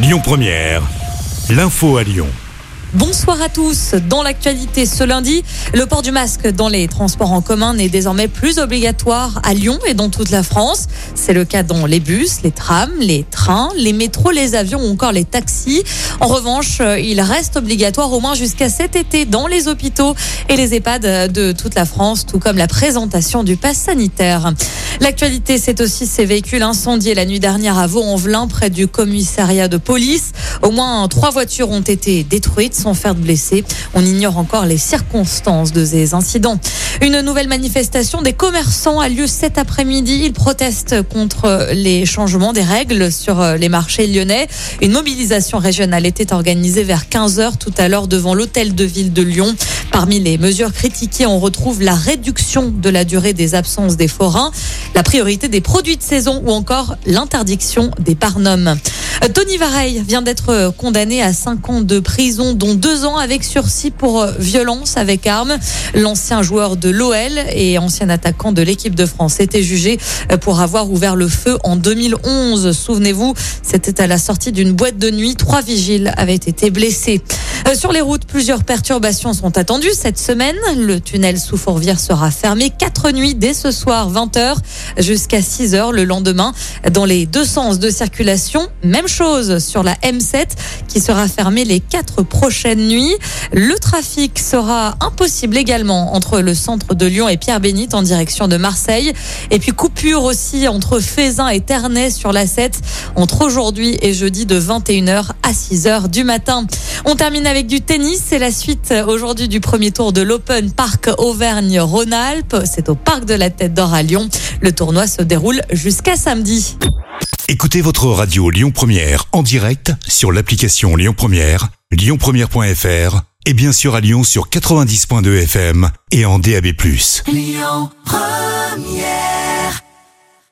Lyon Première, l'info à Lyon. Bonsoir à tous. Dans l'actualité ce lundi, le port du masque dans les transports en commun n'est désormais plus obligatoire à Lyon et dans toute la France. C'est le cas dans les bus, les trams, les trains, les métros, les avions ou encore les taxis. En revanche, il reste obligatoire au moins jusqu'à cet été dans les hôpitaux et les EHPAD de toute la France, tout comme la présentation du pass sanitaire. L'actualité, c'est aussi ces véhicules incendiés la nuit dernière à Vaux-en-Velin, près du commissariat de police. Au moins trois voitures ont été détruites sans faire de blessés. On ignore encore les circonstances de ces incidents. Une nouvelle manifestation des commerçants a lieu cet après-midi. Ils protestent contre les changements des règles sur les marchés lyonnais. Une mobilisation régionale était organisée vers 15 heures tout à l'heure devant l'hôtel de ville de Lyon. Parmi les mesures critiquées, on retrouve la réduction de la durée des absences des forains, la priorité des produits de saison ou encore l'interdiction des parnums. Tony Vareille vient d'être condamné à 5 ans de prison, dont 2 ans avec sursis pour violence avec arme. L'ancien joueur de l'OL et ancien attaquant de l'équipe de France était jugé pour avoir ouvert le feu en 2011. Souvenez-vous, c'était à la sortie d'une boîte de nuit. Trois vigiles avaient été blessés. Sur les routes, plusieurs perturbations sont attendues cette semaine. Le tunnel sous Fourvière sera fermé quatre nuits dès ce soir 20h jusqu'à 6h le lendemain dans les deux sens de circulation. Même chose sur la M7 qui sera fermée les quatre prochaines nuits. Le trafic sera impossible également entre le centre de Lyon et Pierre-Bénite en direction de Marseille. Et puis coupure aussi entre Fézin et Ternay sur la 7 entre aujourd'hui et jeudi de 21h à 6h du matin. On termine avec du tennis. C'est la suite aujourd'hui du premier tour de l'Open Park Auvergne-Rhône-Alpes. C'est au Parc de la Tête d'Or à Lyon. Le tournoi se déroule jusqu'à samedi. Écoutez votre radio Lyon Première en direct sur l'application Lyon Première, lyonpremière.fr et bien sûr à Lyon sur 90.2 FM et en DAB+. Lyon Première